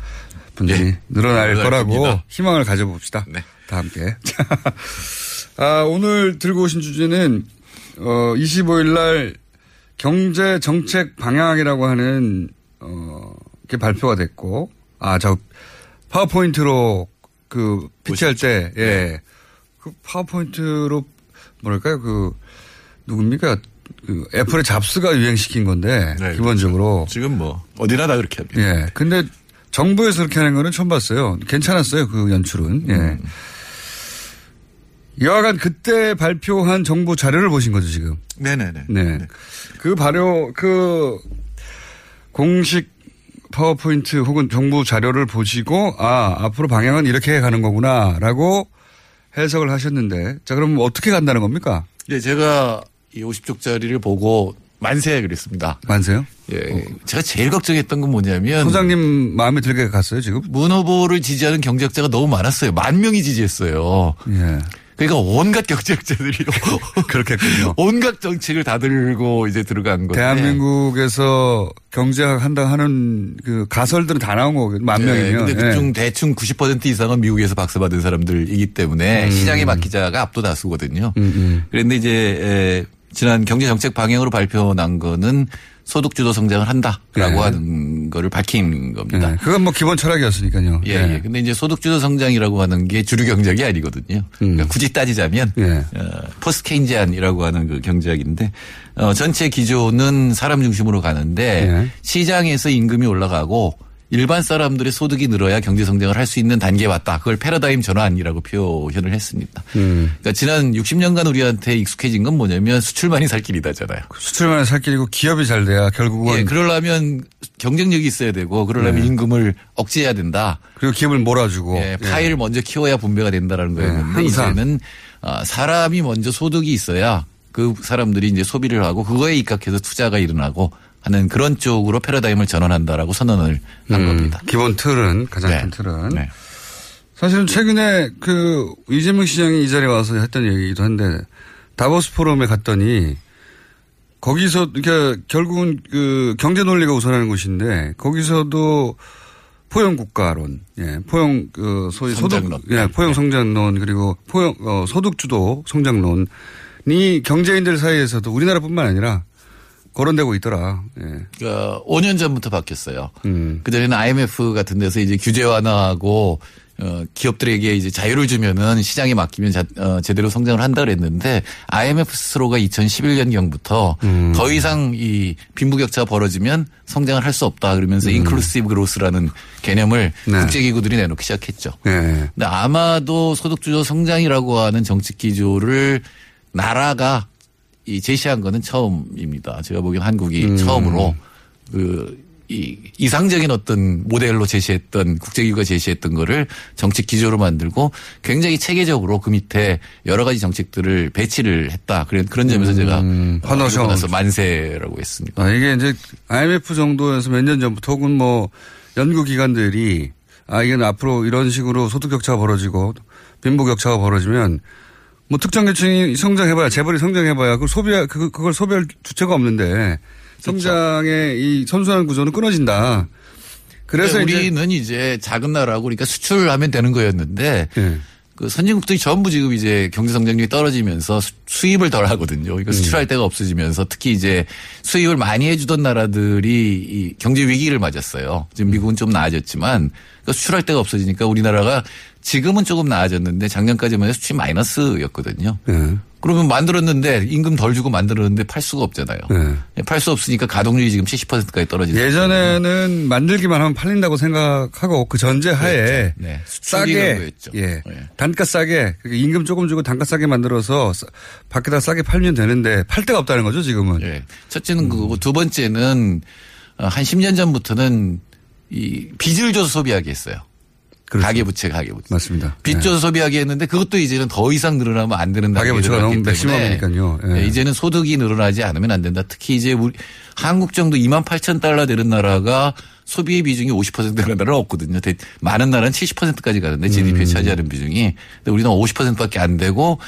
분들이 네. 늘어날 늘어날 거라고. 희망을 가져봅시다. 네. 다 함께. 자, 아, 오늘 들고 오신 주제는, 어, 25일 날 경제 정책 방향이라고 하는, 어, 게 발표가 됐고, 아, 저, 파워포인트로 그, 피치할 때, 예. 그 파워포인트로, 뭐랄까요, 그, 누굽니까? 그 애플의 잡스가 유행시킨 건데, 네, 기본적으로. 지금 뭐, 어디나 다 그렇게 합니다. 예. 근데 정부에서 그렇게 하는 거는 처음 봤어요. 괜찮았어요. 그 연출은. 예. 음. 여하간 그때 발표한 정부 자료를 보신 거죠, 지금. 네네 네. 네. 그 발효, 그 공식 파워포인트 혹은 정부 자료를 보시고, 아, 앞으로 방향은 이렇게 가는 거구나, 라고 해석을 하셨는데, 자, 그럼 어떻게 간다는 겁니까? 예, 제가 이 50쪽짜리를 보고 만세 그랬습니다. 만세요? 예. 제가 제일 걱정했던 건 뭐냐면. 소장님 마음에 들게 갔어요, 지금? 문 후보를 지지하는 경제학자가 너무 많았어요. 만 명이 지지했어요. 예. 그러니까 온갖 경제학자들이 *laughs* 그렇겠군요. 온갖 정책을 다 들고 이제 들어간 건데. 대한민국에서 경제학 한다 하는 그 가설들은 다 나온 거거든요. 만 네, 명이면. 근데 예. 대충 대충 90% 이상은 미국에서 박사 받은 사람들이기 때문에 음. 시장의 맡기자가 압도 다수거든요. 음, 음. 그런데 이제 에, 지난 경제 정책 방향으로 발표 난 거는 소득 주도 성장을 한다라고 네. 하는 거를 밝힌 겁니다. 예. 그건 뭐 기본 철학이었으니까요. 예, 예. 근데 이제 소득주도 성장이라고 하는 게 주류 경제학이 아니거든요. 그러니까 굳이 따지자면 예. 어, 포스트 케인지안이라고 하는 그 경제학인데 어, 전체 기조는 사람 중심으로 가는데 예. 시장에서 임금이 올라가고 일반 사람들의 소득이 늘어야 경제 성장을 할 수 있는 단계에 왔다. 그걸 패러다임 전환이라고 표현을 했습니다. 음. 그러니까 지난 60년간 우리한테 익숙해진 건 뭐냐면 수출만이 살 길이다잖아요. 수출만의 살 길이고 기업이 잘 돼야 결국은 예, 그러려면 경쟁력이 있어야 되고 그러려면 네. 임금을 억제해야 된다. 그리고 기업을 몰아주고. 예, 파일을 먼저 키워야 분배가 된다라는 거였는데 네, 항상. 이제는 아, 사람이 먼저 소득이 있어야 그 사람들이 이제 소비를 하고 그거에 입각해서 투자가 일어나고 하는 그런 쪽으로 패러다임을 전환한다라고 선언을 한 음, 겁니다. 기본 틀은 가장 네. 큰 틀은. 네. 사실은 최근에 그 이재명 시장이 이 자리에 와서 했던 얘기이기도 한데 다보스 포럼에 갔더니 거기서 그러니까 결국은 그 경제 논리가 우선하는 곳인데 거기서도 포용 국가론, 예, 포용 그 소위 성장론. 소득, 예, 포용 성장론 그리고 포용 어, 소득 주도 성장론이 경제인들 사이에서도 우리나라뿐만 아니라 거론되고 있더라. 예. 그러니까 5년 전부터 바뀌었어요. 음. 그전에는 IMF 같은 데서 이제 규제 완화하고 어, 기업들에게 이제 자유를 주면은 시장에 맡기면 자, 어, 제대로 성장을 한다 그랬는데 IMF 스스로가 2011년경부터 음. 더 이상 이 빈부격차가 벌어지면 성장을 할 수 없다 그러면서 인클루시브 그로스라는 개념을 음. 네. 국제기구들이 내놓기 시작했죠. 예. 근데 아마도 소득주도 성장이라고 하는 정책 기조를 나라가 이 제시한 거는 처음입니다. 제가 보기엔 한국이 음. 처음으로 그 이 이상적인 어떤 모델로 제시했던 국제기구가 제시했던 거를 정책 기조로 만들고 굉장히 체계적으로 그 밑에 여러 가지 정책들을 배치를 했다. 그런 그런 점에서 제가 음, 어, 환호성. 나서 만세라고 했습니다. 아, 이게 이제 IMF 정도에서 몇 년 전부터 혹은 뭐 연구 기관들이 아, 이건 앞으로 이런 식으로 소득 격차가 벌어지고 빈부 격차가 벌어지면 뭐 특정 계층이 성장해봐야 재벌이 성장해봐야 그걸 소비 그 그걸 소비할 주체가 없는데 성장의 이 선순환 구조는 끊어진다. 그래서 이제 우리는 이제 작은 나라고 그러니까 수출하면 되는 거였는데 예. 그 선진국들이 전부 지금 이제 경제 성장률이 떨어지면서 수- 수입을 덜 하거든요. 음. 이거 수출할 데가 없어지면서 특히 이제 수입을 많이 해주던 나라들이 이 경제 위기를 맞았어요. 지금 미국은 좀 나아졌지만 그 수출할 데가 없어지니까 우리나라가 지금은 조금 나아졌는데 작년까지만 해도 수출이 마이너스였거든요. 예. 그러면 만들었는데 임금 덜 주고 만들었는데 팔 수가 없잖아요. 예. 팔수 없으니까 가동률이 지금 70%까지 떨어지는 예전에는 만들기만 하면 팔린다고 생각하고 그 전제 하에 네. 싸게. 예. 네. 단가 싸게 그러니까 임금 조금 주고 단가 싸게 만들어서 싸- 밖에다 싸게 팔면 되는데 팔 데가 없다는 거죠 지금은. 예. 첫째는 그거고 두 번째는 어, 한 10년 전부터는 이 빚을 줘서 소비하게 했어요. 그렇죠. 가계부채, 가계부채. 맞습니다. 빚 줘서 소비하게 했는데 그것도 이제는 더 이상 늘어나면 안 되는 가계부채가 너무 때문에 맥시멈이니까요. 예. 예, 이제는 소득이 늘어나지 않으면 안 된다. 특히 이제 우리 한국 정도 2만 8천 달러 되는 나라가 소비의 비중이 50% 되는 나라는 없거든요. 대- 많은 나라는 70%까지 가는데 GDP에 음. 차지하는 비중이. 근데 우리는 50%밖에 안 되고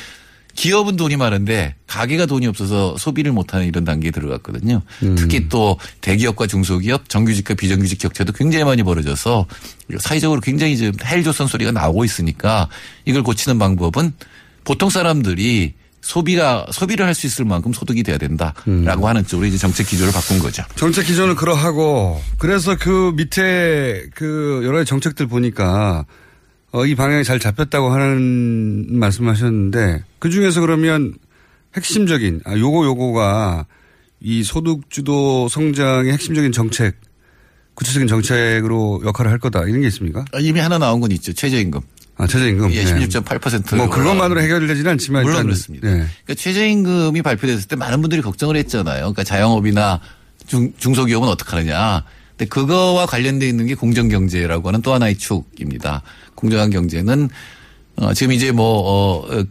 기업은 돈이 많은데 가게가 돈이 없어서 소비를 못하는 이런 단계에 들어갔거든요. 음. 특히 또 대기업과 중소기업 정규직과 비정규직 격차도 굉장히 많이 벌어져서 사회적으로 굉장히 지금 헬조선 소리가 나오고 있으니까 이걸 고치는 방법은 보통 사람들이 소비가 소비를 할 수 있을 만큼 소득이 돼야 된다라고 음. 하는 쪽으로 이제 정책 기조를 바꾼 거죠. 정책 기조는 그러하고 그래서 그 밑에 그 여러 가지 정책들 보니까 어, 이 방향이 잘 잡혔다고 하는 말씀하셨는데 그 중에서 그러면 핵심적인 아 요거 요거가 이 소득 주도 성장의 핵심적인 정책 구체적인 정책으로 역할을 할 거다 이런 게 있습니까? 아, 이미 하나 나온 건 있죠. 최저임금. 아 최저임금. 예, 네. 16.8%. 뭐 그것만으로 해결되지는 않지만 물론 그렇습니다. 네. 그러니까 최저임금이 발표됐을 때 많은 분들이 걱정을 했잖아요. 그러니까 자영업이나 중, 중소기업은 어떡하느냐. 근데 그거와 관련돼 있는 게 공정경제라고 하는 또 하나의 축입니다. 공정한 경제는 어, 지금 이제 뭐 어, 어,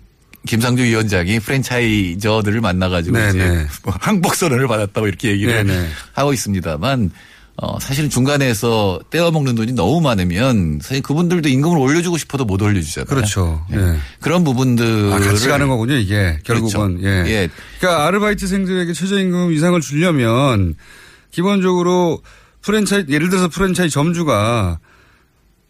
김상조 위원장이 프랜차이저들을 만나가지고 네, 이제 네. 뭐 항복 선언을 받았다고 이렇게 얘기를 네, 네. 하고 있습니다만 어, 사실은 중간에서 떼어먹는 돈이 너무 많으면 사실 그분들도 임금을 올려주고 싶어도 못 올려주잖아요. 그렇죠. 예. 그런 부분들을 아, 같이 가는 거군요, 이게. 결국은. 그렇죠. 예. 예. 그러니까 아르바이트생들에게 최저임금 이상을 주려면 기본적으로 프랜차이, 예를 들어서 프랜차이 점주가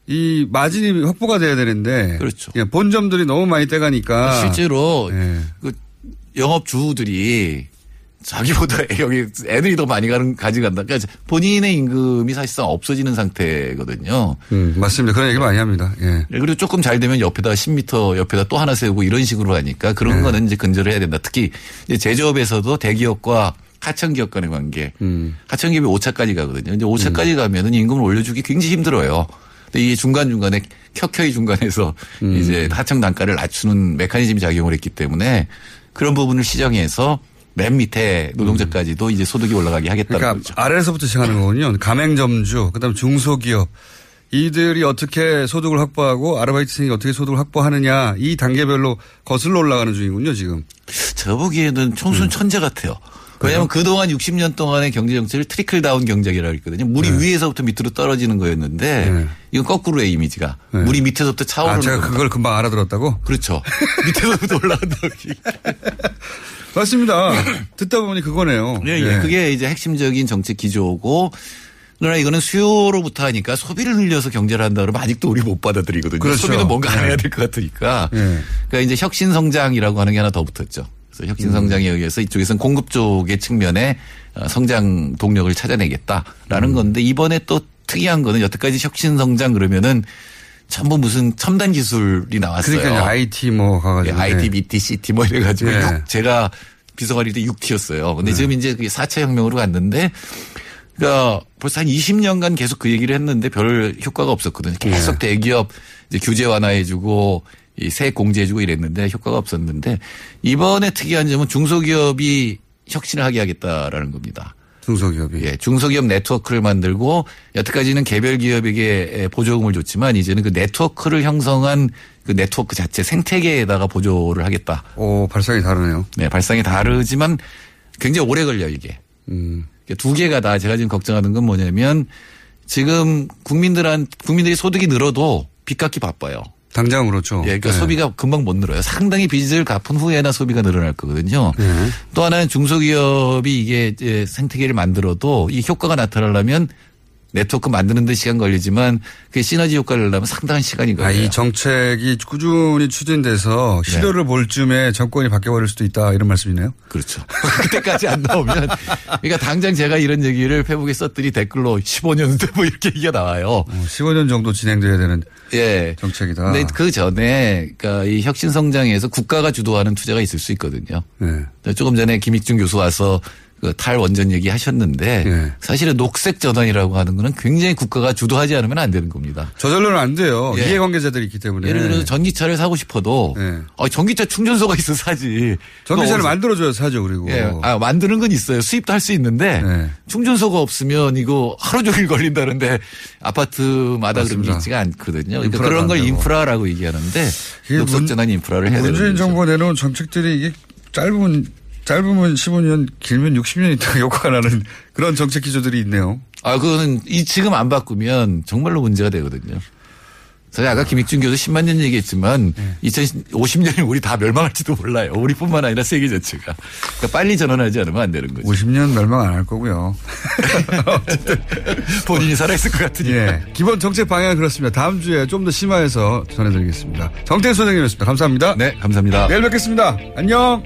이 마진이 확보가 돼야 되는데. 그렇죠. 예, 본점들이 너무 많이 떼가니까. 실제로 예. 그 영업 주들이 자기보다 *laughs* 여기 애들이 더 많이 가는 가져간다. 그러니까 본인의 임금이 사실상 없어지는 상태거든요. 음, 맞습니다. 그런 얘기 많이 합니다. 예. 네, 그리고 조금 잘 되면 옆에다 10m 옆에다 또 하나 세우고 이런 식으로 하니까 그런 네. 거는 이제 근절을 해야 된다. 특히 이제 제조업에서도 대기업과 하청기업 간의 관계. 음. 하청기업이 5차까지 가거든요. 이제 5차까지 가면은 임금을 올려주기 굉장히 힘들어요. 근데 이 중간중간에 켜켜이 중간에서 음. 이제 하청 단가를 낮추는 메커니즘이 작용을 했기 때문에 그런 부분을 시정해서 맨 밑에 노동자까지도 이제 소득이 올라가게 하겠다는 그러니까 거죠. 아래에서부터 시작하는 거군요. 가맹점주, 그다음 중소기업. 이들이 어떻게 소득을 확보하고 아르바이트생이 어떻게 소득을 확보하느냐 이 단계별로 거슬러 올라가는 중이군요 지금. 저 보기에는 총순 천재 같아요. 왜냐하면 그동안 60년 동안의 경제 정책을 트리클 다운 경제라고 했거든요. 물이 네. 위에서부터 밑으로 떨어지는 거였는데 이건 거꾸로의 이미지가 네. 물이 밑에서부터 차오르는 아 제가 겁니다. 그걸 금방 알아들었다고? 그렇죠. *laughs* 밑에서부터 올라간다고. *laughs* 맞습니다. 듣다 보니 그거네요. 예, 예. 그게 이제 핵심적인 정책 기조고 그러나 이거는 수요로부터 하니까 소비를 늘려서 경제를 한다 그러면 아직도 우리 못 받아들이거든요. 그렇죠. 소비는 뭔가 네. 해야 될 것 같으니까. 예. 그러니까 이제 혁신 성장이라고 하는 게 하나 더 붙었죠. 그래서 혁신 음. 성장에 의해서 이쪽에서는 공급 쪽의 측면에 어, 성장 동력을 찾아내겠다라는 음. 건데 이번에 또 특이한 거는 여태까지 혁신 성장 그러면은 전부 무슨 첨단 기술이 나왔어요. 그러니까 IT 뭐 가가지고. 예, IT, BT, CT 뭐 이래가지고 예. 육- 제가 비서관일 때 6T였어요. 근데 네. 지금 이제 그게 4차 혁명으로 갔는데 그러니까 벌써 한 20년간 계속 그 얘기를 했는데 별 효과가 없었거든요. 계속 네. 대기업 이제 규제 완화해주고 이 세액 공제해주고 이랬는데 효과가 없었는데 이번에 특이한 점은 중소기업이 혁신을 하게 하겠다라는 겁니다. 중소기업이. 예, 중소기업 네트워크를 만들고 여태까지는 개별 기업에게 보조금을 줬지만 이제는 그 네트워크를 형성한 그 네트워크 자체 생태계에다가 보조를 하겠다. 오 발상이 다르네요. 네, 발상이 다르지만 굉장히 오래 걸려 이게. 음. 두 개가 다 제가 지금 걱정하는 건 뭐냐면 지금 국민들한 국민들이 소득이 늘어도 빚 갚기 바빠요. 당장 그렇죠. 예, 그러니까 네. 소비가 금방 못 늘어요. 상당히 빚을 갚은 후에나 소비가 늘어날 거거든요. 네. 또 하나는 중소기업이 이게 생태계를 만들어도 이 효과가 나타나려면 네트워크 만드는 데 시간 걸리지만 그 시너지 효과를 내려면 상당한 시간이 아, 걸려요. 이 정책이 꾸준히 추진돼서 네. 실효를 볼 쯤에 정권이 바뀌어버릴 수도 있다 이런 말씀이네요. 그렇죠. *laughs* 그때까지 안 나오면 그러니까 당장 제가 이런 얘기를 페북에 썼더니 댓글로 15년대 뭐 이렇게 얘기가 나와요. 15년 정도 진행돼야 되는 예. 정책이다. 근데 그 전에 그러니까 이 혁신 성장에서 국가가 주도하는 투자가 있을 수 있거든요. 네. 조금 전에 김익준 교수 와서 그 탈원전 얘기 하셨는데 네. 사실은 녹색 전환이라고 하는 거는 굉장히 국가가 주도하지 않으면 안 되는 겁니다. 저절로는 안 돼요. 예. 이해관계자들이 있기 때문에. 예를 들어서 전기차를 사고 싶어도 네. 아, 전기차 충전소가 *laughs* 있어 사지. 전기차를 만들어줘야 사죠 그리고. 예. 아, 만드는 건 있어요. 수입도 할 수 있는데 네. 충전소가 없으면 이거 하루 종일 *laughs* 걸린다는데 아파트마다 그런 게 맞습니다. 있지가 않거든요. 그러니까 그런 걸. 인프라라고 얘기하는데 녹색 문- 전환 인프라를 해야 되는 문재인 거죠. 정부가 내놓은 정책들이 이게 짧은 짧으면 15년, 길면 60년 있다가 *laughs* 효과가 나는 그런 정책 기조들이 있네요. 아, 그거는 이 지금 안 바꾸면 정말로 문제가 되거든요. 사실 아까 김익준 교수 10만 년 얘기했지만 네. 2050년에 우리 다 멸망할지도 몰라요. 우리뿐만 아니라 세계 전체가. 그러니까 빨리 전환하지 않으면 안 되는 거죠. 50년 멸망 안 할 거고요. *laughs* 본인이 살아있을 것 같으니까. 예. 기본 정책 방향은 그렇습니다. 다음 주에 좀 더 심화해서 전해드리겠습니다. 정태현 소장님이었습니다. 감사합니다. 네, 감사합니다. 내일 뵙겠습니다. 안녕.